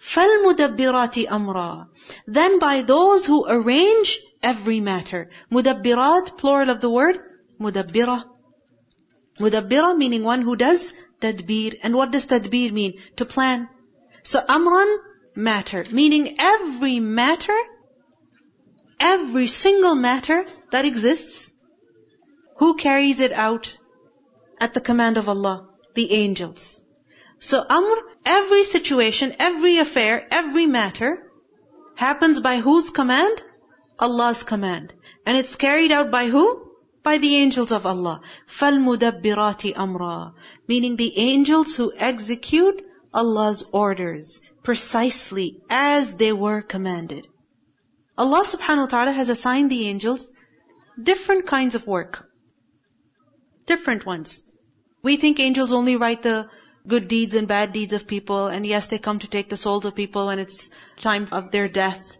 فَالْمُدَبِّرَاتِ أَمْرًا Then by those who arrange every matter. Mudabbirat, plural of the word, mudabbira. Mudabbira meaning one who does tadbir. And what does tadbir mean? To plan. So amran, matter. Meaning every matter, every single matter that exists, who carries it out? At the command of Allah, the angels. So amr, every situation, every affair, every matter, happens by whose command? Allah's command. And it's carried out by who? By the angels of Allah. فَالْمُدَبِّرَاتِ أَمْرًا Meaning the angels who execute Allah's orders precisely as they were commanded. Allah subhanahu wa ta'ala has assigned the angels different kinds of work. Different ones. We think angels only write the good deeds and bad deeds of people, and yes, they come to take the souls of people when it's time of their death.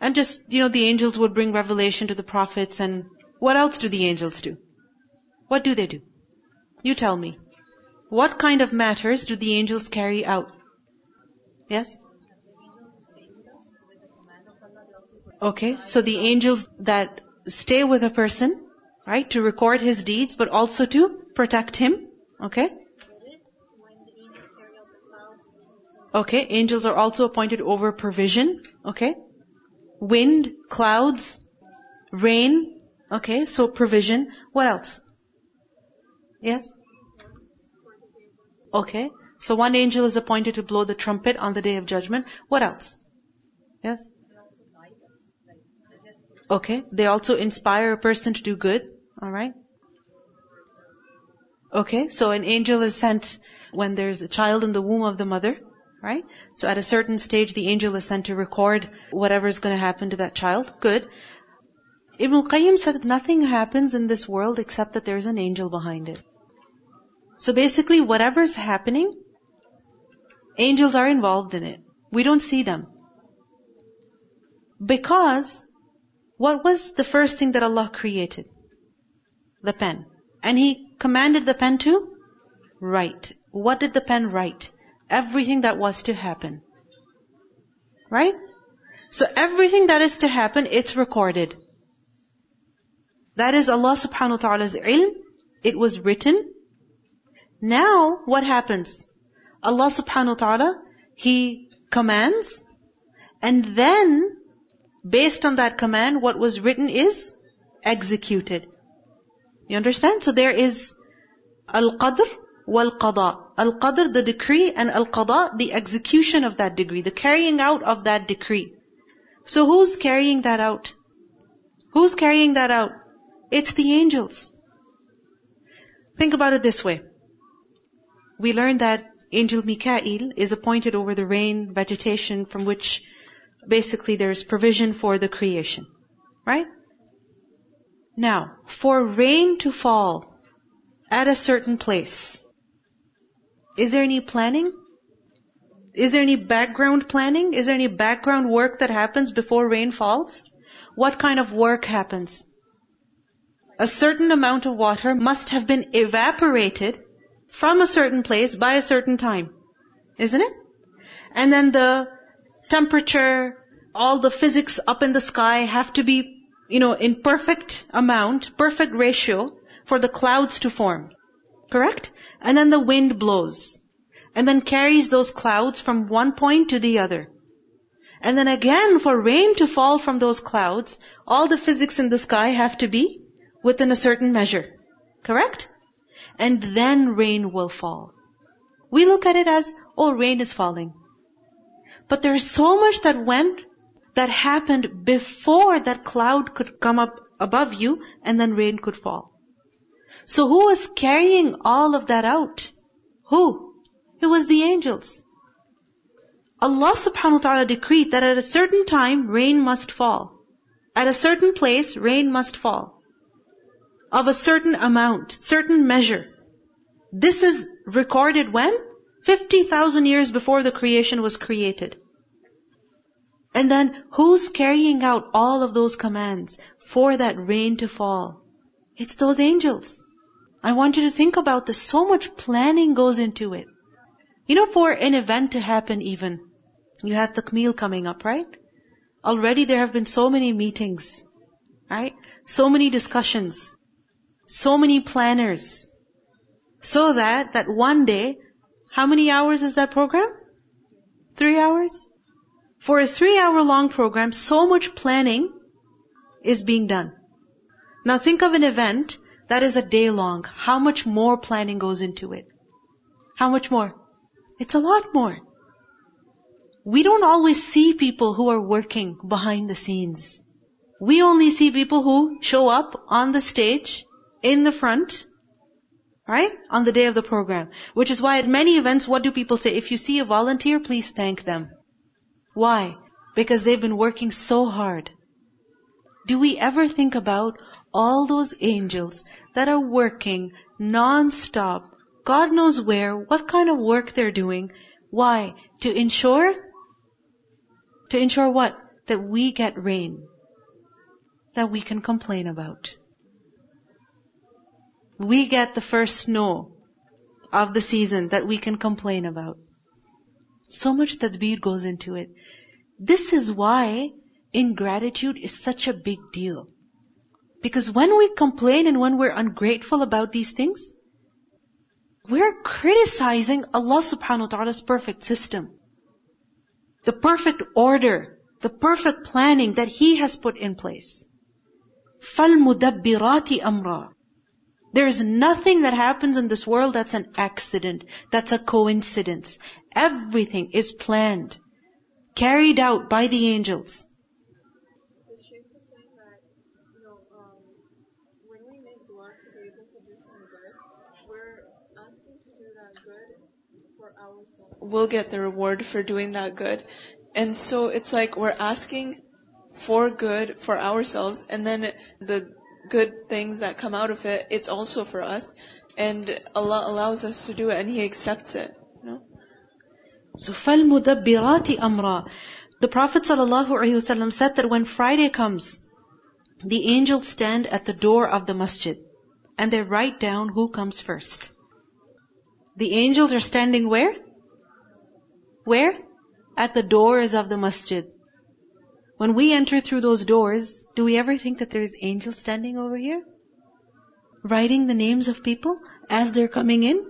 And just, you know, the angels would bring revelation to the prophets and what else do the angels do? What do they do? You tell me. What kind of matters do the angels carry out? Yes? Okay, so the angels that stay with a person, right, to record his deeds, but also to protect him. Okay? Okay, angels are also appointed over provision. Okay? Wind, clouds, rain. Okay, so provision. What else? Yes? Okay. So one angel is appointed to blow the trumpet on the day of judgment. What else? Yes? Okay. They also inspire a person to do good. Alright? Okay. So an angel is sent when there's a child in the womb of the mother. Right? So at a certain stage, the angel is sent to record whatever is going to happen to that child. Good. Ibn al-Qayyim said that nothing happens in this world except that there's an angel behind it. So basically, whatever's happening, angels are involved in it. We don't see them. Because, what was the first thing that Allah created? The pen. And He commanded the pen to write. What did the pen write? Everything that was to happen. Right? So everything that is to happen, it's recorded. That is Allah subhanahu wa ta'ala's ilm. It was written. Now, what happens? Allah subhanahu wa ta'ala, He commands, and then, based on that command, what was written is executed. You understand? So there is al-qadr wal-qada. Al-qadr, the decree, and al-qada, the execution of that decree, the carrying out of that decree. So who's carrying that out? Who's carrying that out? It's the angels. Think about it this way. We learned that angel Mikael is appointed over the rain, vegetation from which basically there's provision for the creation. Right? Now, for rain to fall at a certain place, is there any planning? Is there any background planning? Is there any background work that happens before rain falls? What kind of work happens? A certain amount of water must have been evaporated from a certain place by a certain time. Isn't it? And then the temperature, all the physics up in the sky have to be, you know, in perfect amount, perfect ratio for the clouds to form. Correct? And then the wind blows. And then carries those clouds from one point to the other. And then again, for rain to fall from those clouds, all the physics in the sky have to be within a certain measure. Correct? And then rain will fall. We look at it as, oh, rain is falling. But there's so much that went, that happened before that cloud could come up above you and then rain could fall. So who was carrying all of that out? Who? It was the angels. Allah subhanahu wa ta'ala decreed that at a certain time rain must fall. At a certain place rain must fall. Of a certain amount, certain measure. This is recorded when? 50,000 years before the creation was created. And then who's carrying out all of those commands for that rain to fall? It's those angels. I want you to think about this. So much planning goes into it. You know, for an event to happen even, You have Takmeel coming up, right? Already there have been so many meetings, right? So many discussions, so many planners. So that, that one day, how many hours is that program? Three hours? For a three hour long program, so much planning is being done. Now think of an event that is a day long. How much more planning goes into it? How much more? It's a lot more. We don't always see people who are working behind the scenes. We only see people who show up on the stage, in the front, right? On the day of the program. Which is why at many events, what do people say? If you see a volunteer, please thank them. Why? Because they've been working so hard. Do we ever think about all those angels that are working non-stop, God knows where, what kind of work they're doing. Why? To ensure? To ensure what? That we get rain. That we can complain about. We get the first snow of the season that we can complain about. So much tadbir goes into it. This is why ingratitude is such a big deal. Because when we complain and when we're ungrateful about these things, we're criticizing Allah subhanahu wa ta'ala's perfect system. The perfect order, the perfect planning that He has put in place. فَالْمُدَبِّرَاتِ أَمْرًا There is nothing that happens in this world that's an accident, that's a coincidence. Everything is planned, carried out by the angels. we'll get the reward for doing that good. And so it's like we're asking for good for ourselves and then the good things that come out of it, it's also for us. And Allah allows us to do it and He accepts it. You know? So فَالْمُدَبِّرَاتِ أَمْرًا The Prophet ﷺ said that when Friday comes, the angels stand at the door of the masjid and they write down who comes first. The angels are standing where? Where? At the doors of the masjid. When we enter through those doors, do we ever think that there's angels standing over here? Writing the names of people as they're coming in?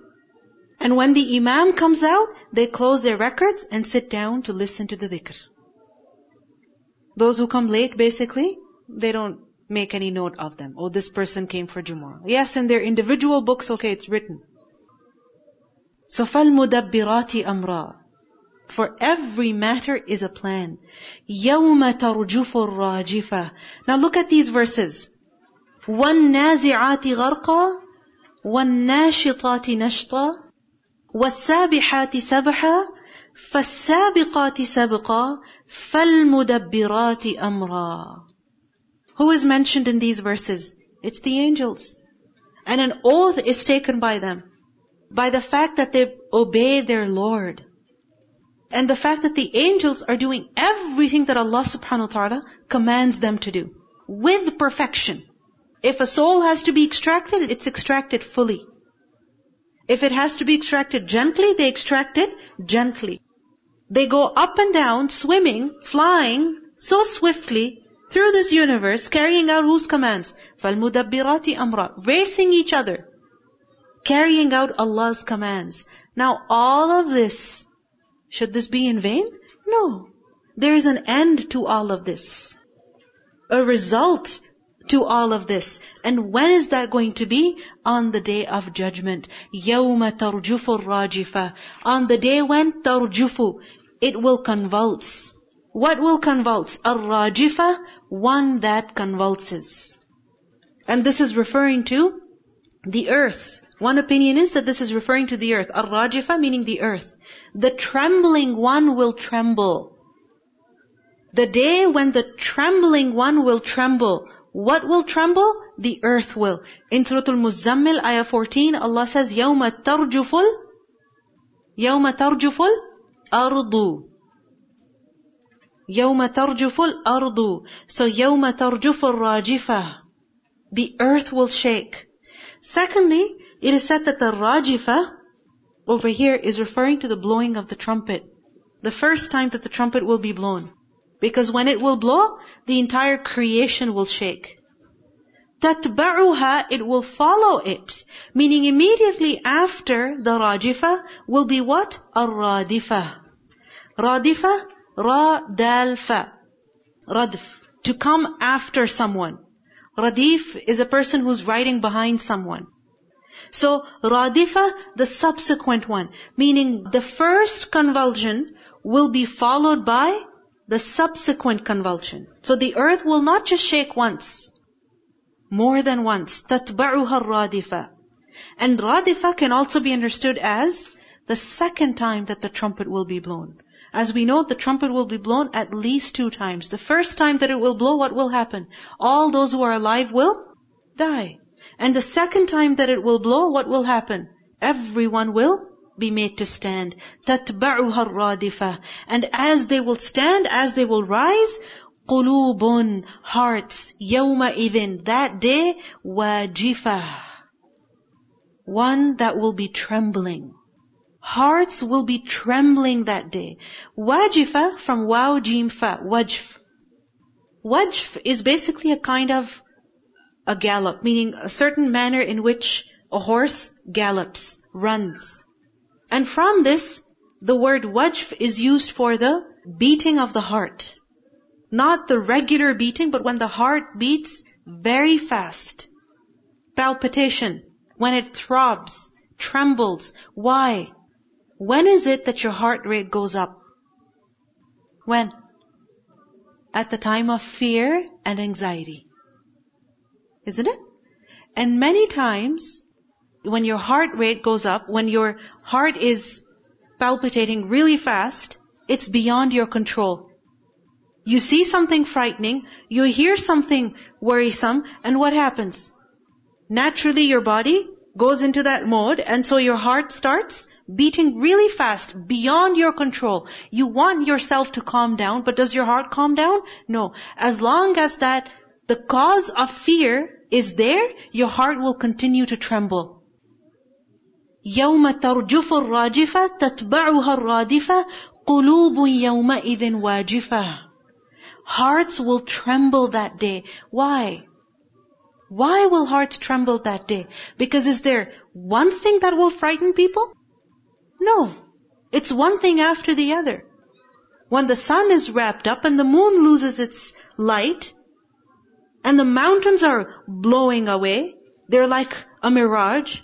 And when the imam comes out, they close their records and sit down to listen to the dhikr. Those who come late, basically, they don't make any note of them. Oh, this person came for Jumu'ah. Yes, in their individual books, okay, it's written. So فَالْمُدَبِّرَاتِ أَمْرًا For every matter is a plan. يَوْمَ تَرْجُفُ الرَّاجِفَةِ Now look at these verses. وَالنَّازِعَاتِ غَرْقًا وَالنَّاشِطَاتِ نَشْطًا وَالسَّابِحَاتِ سَبْحًا فَالسَّابِقَاتِ سَبْقًا فَالْمُدَبِّرَاتِ أَمْرًا Who is mentioned in these verses? It's the angels. And an oath is taken by them. By the fact that they obey their Lord. And the fact that the angels are doing everything that Allah subhanahu wa ta'ala commands them to do. With perfection. If a soul has to be extracted, it's extracted fully. If it has to be extracted gently, they extract it gently. They go up and down, swimming, flying, so swiftly through this universe, carrying out whose commands? فَالْمُدَبِّرَاتِ أَمْرًا Racing each other. Carrying out Allah's commands. Now all of this, should this be in vain? No. There is an end to all of this. A result to all of this. And when is that going to be? On the day of judgment. يَوْمَ تَرْجُفُ الرَّاجِفَةِ On the day when تَرْجُفُ It will convulse. What will convulse? الرَّاجِفَةِ One that convulses. And this is referring to the earth. One opinion is that this is referring to the earth. Ar-rajifa meaning the earth. The trembling one will tremble. The day when the trembling one will tremble. What will tremble? The earth will. In Surah Al-Muzammil, ayah 14, Allah says, يَوْمَ تَرْجُفُ يَوْمَ تَرْجُفُ الْأَرْضُ يَوْمَ تَرْجُفُ الْأَرْضُ So يَوْمَ تَرْجُفُ الرَّاجِفَةِ The earth will shake. Secondly, it is said that the rajifa over here is referring to the blowing of the trumpet. The first time that the trumpet will be blown. Because when it will blow, the entire creation will shake. تَتْبَعُهَا It will follow it. Meaning immediately after the rajifa will be what? الرادفة. Radifa, ra, dal, fa. Radf. To come after someone. Radif is a person who's riding behind someone. So, radifa, the subsequent one. Meaning the first convulsion will be followed by the subsequent convulsion. So the earth will not just shake once. More than once. تَتْبَعُهَا الرَّادِفَةِ And radifa can also be understood as the second time that the trumpet will be blown. As we know, the trumpet will be blown at least two times. The first time that it will blow, what will happen? All those who are alive will die. And the second time that it will blow, what will happen? Everyone will be made to stand. تَتْبَعُهَا الرَّادِفَةِ And as they will stand, as they will rise, قُلُوبٌ Hearts, يَوْمَئِذٍ That day, وَاجِفَةٌ One that will be trembling. Hearts will be trembling that day. Wajifa from waw jim fa, wajf. Wajf is basically a kind of a gallop, meaning a certain manner in which a horse gallops, runs. And from this, the word wajf is used for the beating of the heart. Not the regular beating, but when the heart beats very fast. Palpitation, when it throbs, trembles. Why? When is it that your heart rate goes up? When? At the time of fear and anxiety. Isn't it? And many times, when your heart rate goes up, when your heart is palpitating really fast, it's beyond your control. You see something frightening, you hear something worrisome, and what happens? Naturally your body goes into that mode, and so your heart starts beating really fast, beyond your control. You want yourself to calm down, but does your heart calm down? No. As long as that, the cause of fear is there, your heart will continue to tremble. يوم ترجف الراجفة تتبعها الرادفة قلوب يومئذ واجفة Hearts will tremble that day. Why? Why will hearts tremble that day? Because is there one thing that will frighten people? No. It's one thing after the other. When the sun is wrapped up and the moon loses its light, and the mountains are blowing away, they're like a mirage.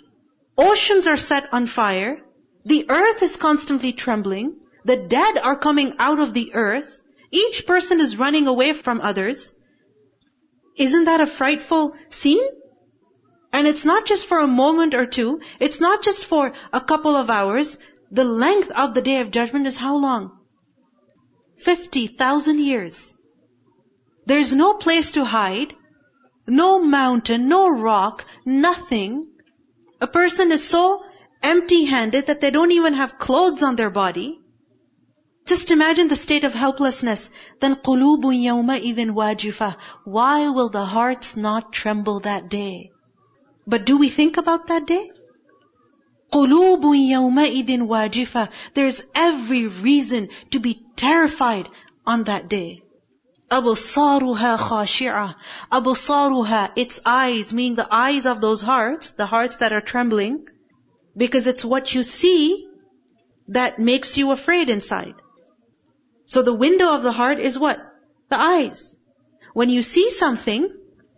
Oceans are set on fire. The earth is constantly trembling. The dead are coming out of the earth. Each person is running away from others. Isn't that a frightful scene? And it's not just for a moment or two. It's not just for a couple of hours. The length of the day of judgment is how long? 50,000 years. There's no place to hide, no mountain, no rock, nothing. A person is so empty-handed that they don't even have clothes on their body. Just imagine the state of helplessness. Then قُلُوبٌ يَوْمَئِذٍ وَاجِفَةٌ Why will the hearts not tremble that day? But do we think about that day? قُلُوبٌ يَوْمَئِذٍ وَاجِفَةٌ There's every reason to be terrified on that day. أَبْصَارُهَا خَاشِعَةٌ أَبْصَارُهَا Its eyes, meaning the eyes of those hearts, the hearts that are trembling, because it's what you see that makes you afraid inside. So the window of the heart is what? The eyes. When you see something,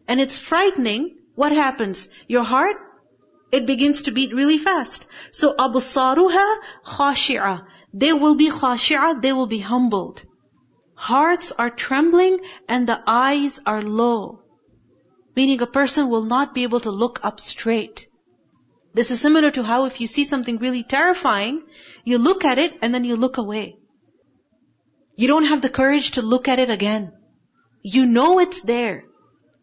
and it's frightening, what happens? Your heart it begins to beat really fast. So absaruha khashi'a. They will be khashi'a, they will be humbled. Hearts are trembling and the eyes are low. Meaning a person will not be able to look up straight. This is similar to how if you see something really terrifying, you look at it and then you look away. You don't have the courage to look at it again. You know it's there.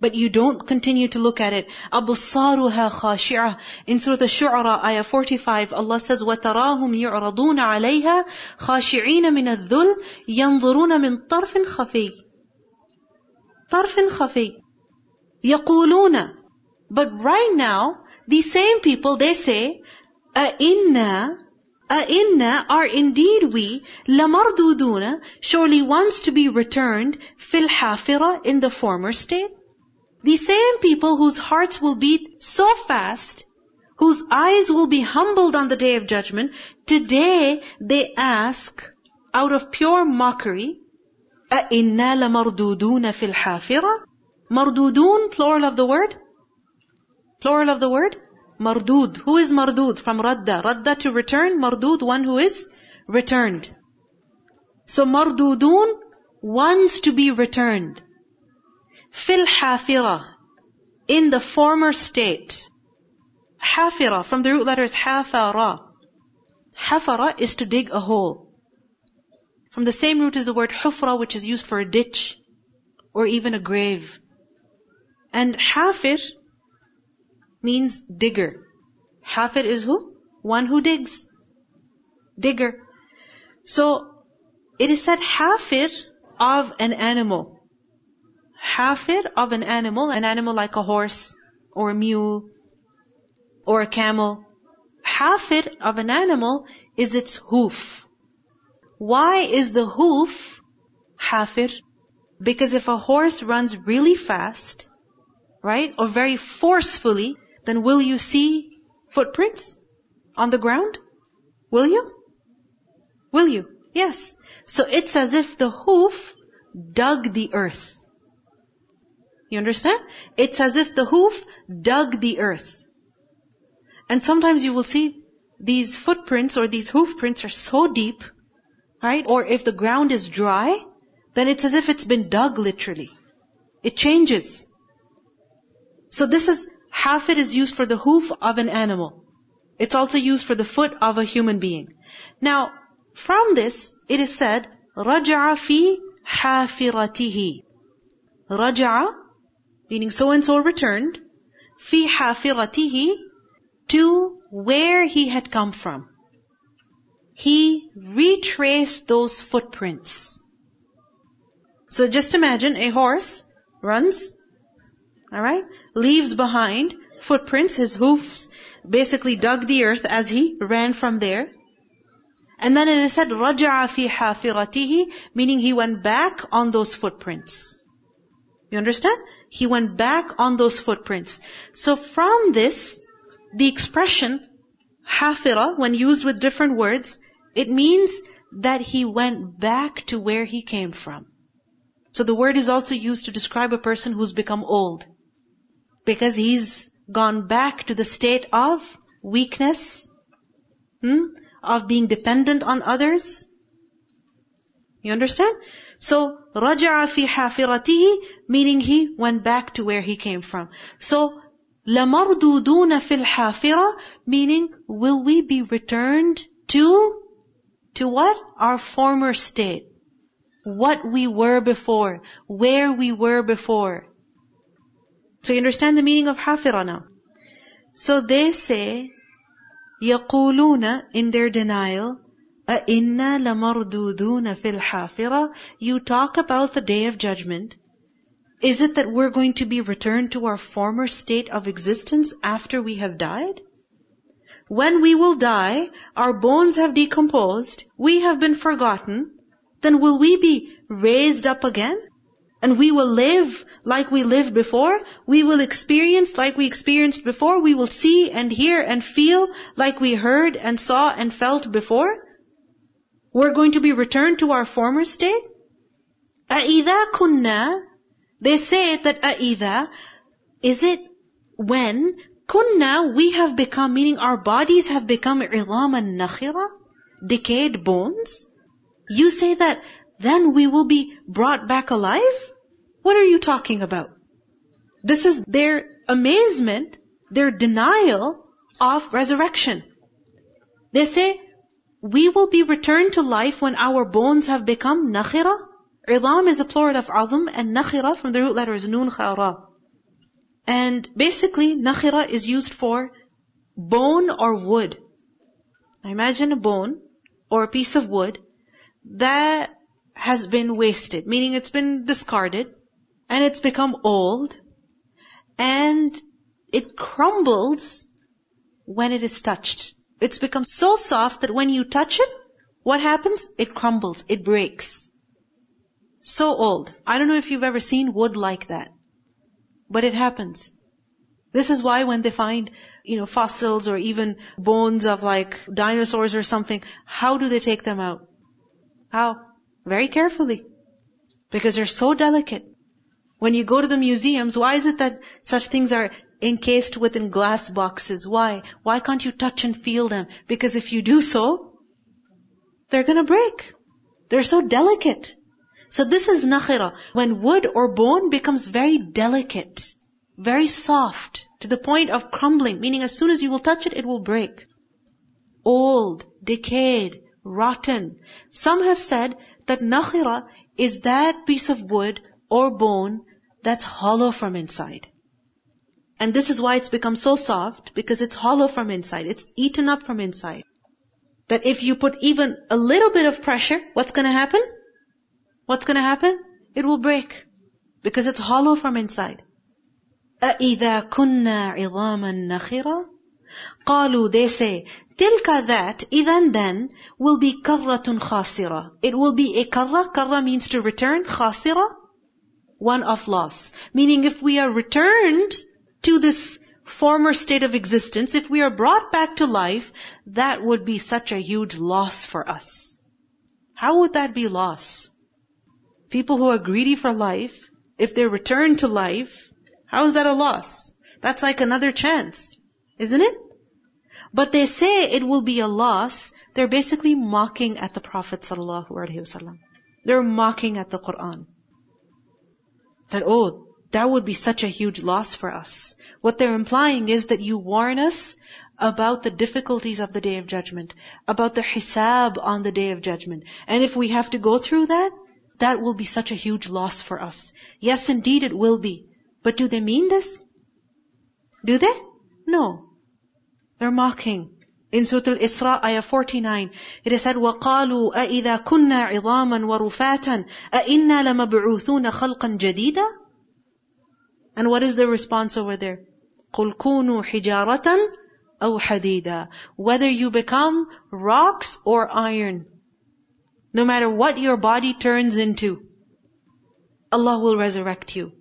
But you don't continue to look at it. أَبْصَارُهَا خَاشِعَةً In Surah Ash-Shura, Ayah 45, Allah says, وَتَرَاهُمْ يُعْرَضُونَ عَلَيْهَا min مِنَ الذُّلِّ يَنْظُرُونَ مِنْ طَرْفٍ خَفِيٍّ طَرْفٍ خَفِيٍّ يَقُولُونَ But right now, these same people, they say, أَإِنَّا inna are indeed we lamarduduna." surely wants to be returned filhafira in the former state The same people whose hearts will beat so fast, whose eyes will be humbled on the day of judgment, today they ask out of pure mockery, أَإِنَّا لَمَرْدُودُونَ فِي الْحَافِرَةِ Mardudun, plural of the word? Plural of the word? Mardud. Who is mardud? From radda. Radda to return. Mardud, one who is returned. So mardudun wants to be returned. Fil hafira. In the former state. Hafira, from the root letters hafara. Hafara is to dig a hole. From the same root is the word hufra, which is used for a ditch or even a grave. And hafir means digger. Hafir is who? One who digs. Digger. So, it is said hafir of an animal. Hafir of an animal, an animal like a horse, or a mule, or a camel. Hafir of an animal is its hoof. Why is the hoof hafir? Because if a horse runs really fast, right, or very forcefully, then will you see footprints on the ground? Will you? Will you? Yes. So it's as if the hoof dug the earth. You understand? It's as if the hoof dug the earth. And sometimes you will see these footprints or these hoof prints are so deep, right? Or if the ground is dry, then it's as if it's been dug literally. It changes. So this is, half it is used for the hoof of an animal. It's also used for the foot of a human being. Now, from this, it is said, رَجَعَ فِي حَافِرَتِهِ رَجَعَ, meaning so-and-so returned, فِي حَافِرَتِهِ to where he had come from. He retraced those footprints. So just imagine a horse runs, alright, leaves behind footprints, his hoofs basically dug the earth as he ran from there. And then it is said, رَجَعَ فِي حَافِرَتِهِ meaning he went back on those footprints. You understand? He went back on those footprints. So from this, the expression hafira, when used with different words, it means that he went back to where he came from. So the word is also used to describe a person who's become old. Because he's gone back to the state of weakness, hmm? of being dependent on others. You understand? So, رَجَعَ فِي حَافِرَتِهِ meaning he went back to where he came from. So, لَمَرْدُودُونَ فِي الْحَافِرَةِ meaning, will we be returned to, to what? Our former state what we were before, where we were before. So you understand the meaning of hafira now. So they say, يقولون in their denial, أَإِنَّا لَمَرْدُودُونَ فِي الْحَافِرَةِ You talk about the day of judgment. Is it that we're going to be returned to our former state of existence after we have died? When we will die, our bones have decomposed, we have been forgotten, then will we be raised up again? And we will live like we lived before. We will experience like we experienced before. We will see and hear and feel like we heard and saw and felt before. We're going to be returned to our former state. أَإِذَا كُنَّا They say that أَإِذَا Is it when kunna we have become, meaning our bodies have become عِظَامًا نَخِرًا Decayed bones? You say that then we will be brought back alive? What are you talking about? This is their amazement, their denial of resurrection. They say, we will be returned to life when our bones have become nakhira. Idam is a plural of azm and nakhira from the root letters nun khara. And basically, nakhira is used for bone or wood. I imagine a bone or a piece of wood that has been wasted, meaning it's been discarded and it's become old and it crumbles when it is touched. It's become so soft that when you touch it, what happens? It crumbles, it breaks. So old. I don't know if you've ever seen wood like that. But it happens. This is why when they find, you know, fossils or even bones of like dinosaurs or something, how do they take them out? How? Very carefully. Because they're so delicate. When you go to the museums, why is it that such things are encased within glass boxes? Why? Why can't you touch and feel them? Because if you do so, they're gonna break. They're so delicate. So this is nakhira. When wood or bone becomes very delicate, very soft, to the point of crumbling, meaning as soon as you will touch it, it will break. Old, decayed, rotten. Some have said that nakhira is that piece of wood or bone that's hollow from inside. And this is why it's become so soft, because it's hollow from inside. It's eaten up from inside. That if you put even a little bit of pressure, what's gonna happen? What's gonna happen? It will break. Because it's hollow from inside. أَإِذَا كُنَّا عِظَامًا نَخِرًا قالوا they say تلك that إذا then will be كرة خاسرة it will be a karra karra means to return خاسرة one of loss meaning if we are returned to this former state of existence if we are brought back to life that would be such a huge loss for us how would that be loss people who are greedy for life if they return to life how is that a loss that's like another chance isn't it? But they say it will be a loss. They're basically mocking at the Prophet ﷺ. They're mocking at the Quran. That, oh, that would be such a huge loss for us. What they're implying is that you warn us about the difficulties of the Day of Judgment, about the hisab on the Day of Judgment. And if we have to go through that, that will be such a huge loss for us. Yes, indeed it will be. But do they mean this? Do they? No. They're mocking. In Surah Al-Isra, ayah 49, it is said, وَقَالُوا أَإِذَا كُنَّا عِظَامًا وَرُفَاتًا أَإِنَّا لَمَبْعُوثُونَ خَلْقًا جَدِيدًا And what is the response over there? قُلْ كُونُوا حِجَارَةً أَوْ حَدِيدًا Whether you become rocks or iron, no matter what your body turns into, Allah will resurrect you.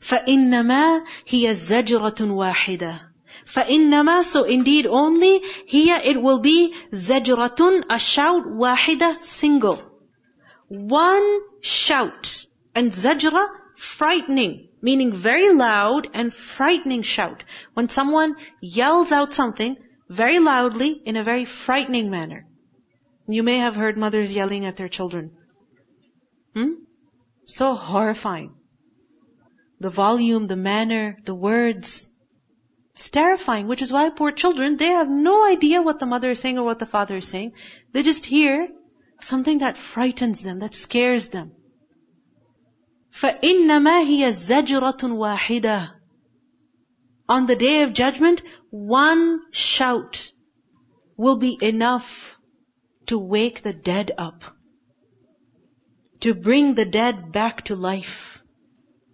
فَإِنَّمَا هِيَ زَجْرَةٌ وَاحِدَةٌ فَإِنَّمَا So indeed only, here it will be زَجْرَةٌ A shout, wahida, single. One shout. And zajra, frightening. Meaning very loud and frightening shout. When someone yells out something very loudly in a very frightening manner. You may have heard mothers yelling at their children. Hmm? So horrifying. The volume, the manner, the words. It's terrifying, which is why poor children, they have no idea what the mother is saying or what the father is saying. They just hear something that frightens them, that scares them. فَإِنَّمَا هِيَ زَجْرَةٌ وَاحِدَةٌ On the day of judgment, one shout will be enough to wake the dead up. To bring the dead back to life.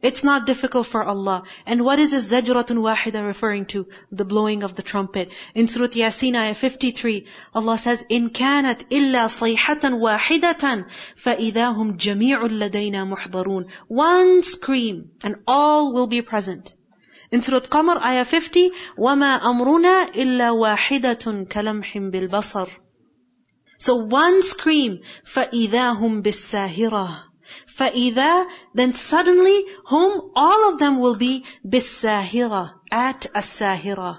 It's not difficult for Allah. And what is a zajratun wahida referring to? The blowing of the trumpet. In Surah Yasin, ayah 53, Allah says, إِن كَانَتْ إِلَّا صَيْحَةً وَاحِدَةً فَإِذَا هُمْ جَمِيعٌ لَدَيْنَا مُحْضَرُونَ One scream, and all will be present. In Surah Qamar, ayah 50, وَمَا أَمْرُنَا إِلَّا وَاحِدَةٌ كَلَمْحٍ بِالْبَصَرِ So one scream, فَإِذَا هُمْ بِالسَّاهِرَةِ فَإِذَا Then suddenly, whom all of them will be بِالسَّاهِرَةِ At as-sahira.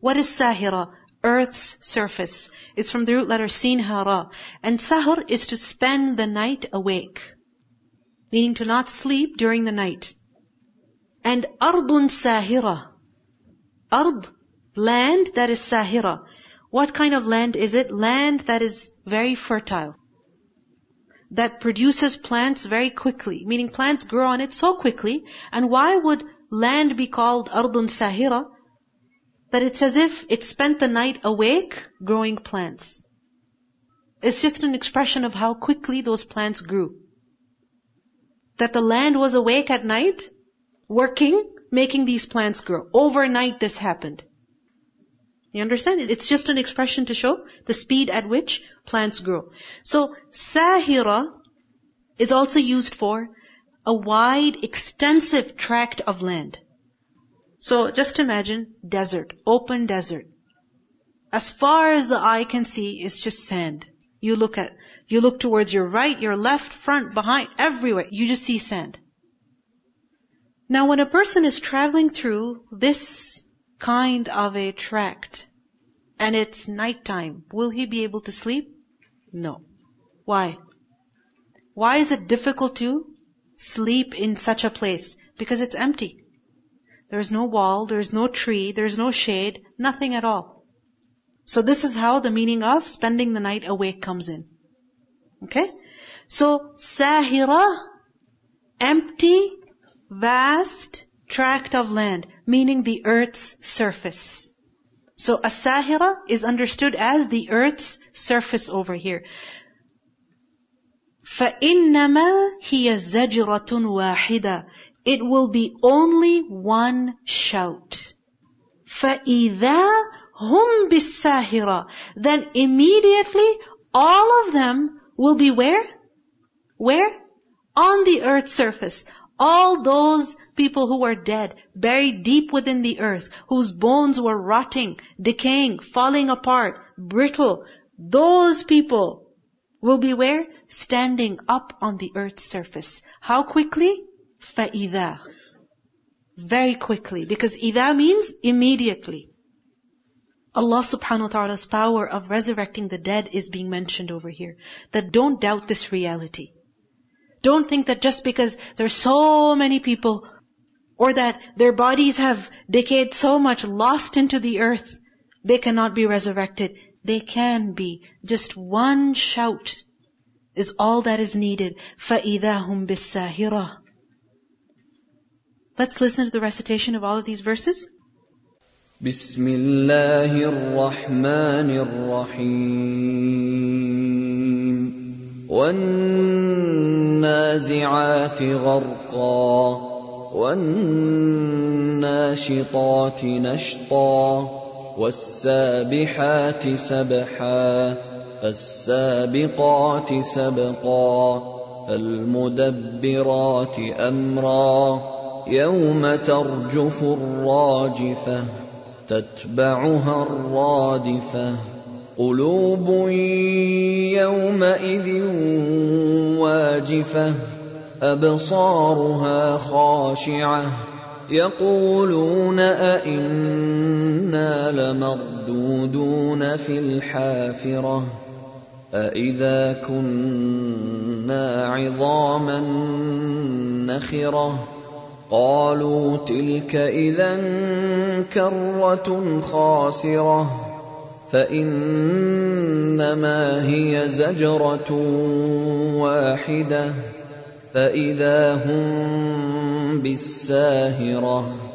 What is sahira? Earth's surface. It's from the root letter sin hara. And sahur is to spend the night awake. Meaning to not sleep during the night. And ardun sahira. Ard, land that is sahira. What kind of land is it? Land that is very fertile that produces plants very quickly, meaning plants grow on it so quickly. And why would land be called ardun sahira? That it's as if it spent the night awake growing plants. It's just an expression of how quickly those plants grew. That the land was awake at night, working, making these plants grow. Overnight this happened. You understand? It's just an expression to show the speed at which plants grow. So, sahira is also used for a wide, extensive tract of land. So just imagine desert, open desert. As far as the eye can see, it's just sand. You look at, you look towards your right, your left, front, behind, everywhere. You just see sand. Now when a person is traveling through this kind of a tract, and it's nighttime, will he be able to sleep? No. Why? Why is it difficult to sleep in such a place? Because it's empty. There's no wall, there's no tree, there's no shade, nothing at all. So this is how the meaning of spending the night awake comes in. Okay? So, sahira, empty, vast tract of land, meaning the earth's surface. So, a sahira is understood as the earth's surface over here. فَإِنَّمَا هِيَ زَجْرَةٌ وَاحِدَةٌ It will be only one shout. فَإِذَا هُمْ بِالسَّاهِرَةِ Then immediately all of them will be where? Where? On the earth's surface. All those people who were dead, buried deep within the earth, whose bones were rotting, decaying, falling apart, brittle, those people will be where? Standing up on the earth's surface. How quickly? فَإِذَا Very quickly. Because إِذَا means immediately. Allah subhanahu wa ta'ala's power of resurrecting the dead is being mentioned over here. That don't doubt this reality. Don't think that just because there's so many people or that their bodies have decayed so much, lost into the earth, they cannot be resurrected. They can be. Just one shout is all that is needed. فَإِذَا هُمْ بِالسَّاهِرَةِ Let's listen to the recitation of all of these verses. بسم الله الرحمن الرحيم والنازعات غرقا والناشطات نشطا والسابحات سبحا فالسابقات سبقا فالمدبرات أمرا يوم ترجف الراجفة تتبعها الرادفة قلوب يومئذ واجفة أبصارها خاشعة. يقولون أئنا لمردودون في الحافرة. أئذا كنا عظاما نخرة. قالوا تلك إذا كرة خاسرة. فإنما هي زجرة واحدة. فإذا هم بالساهرة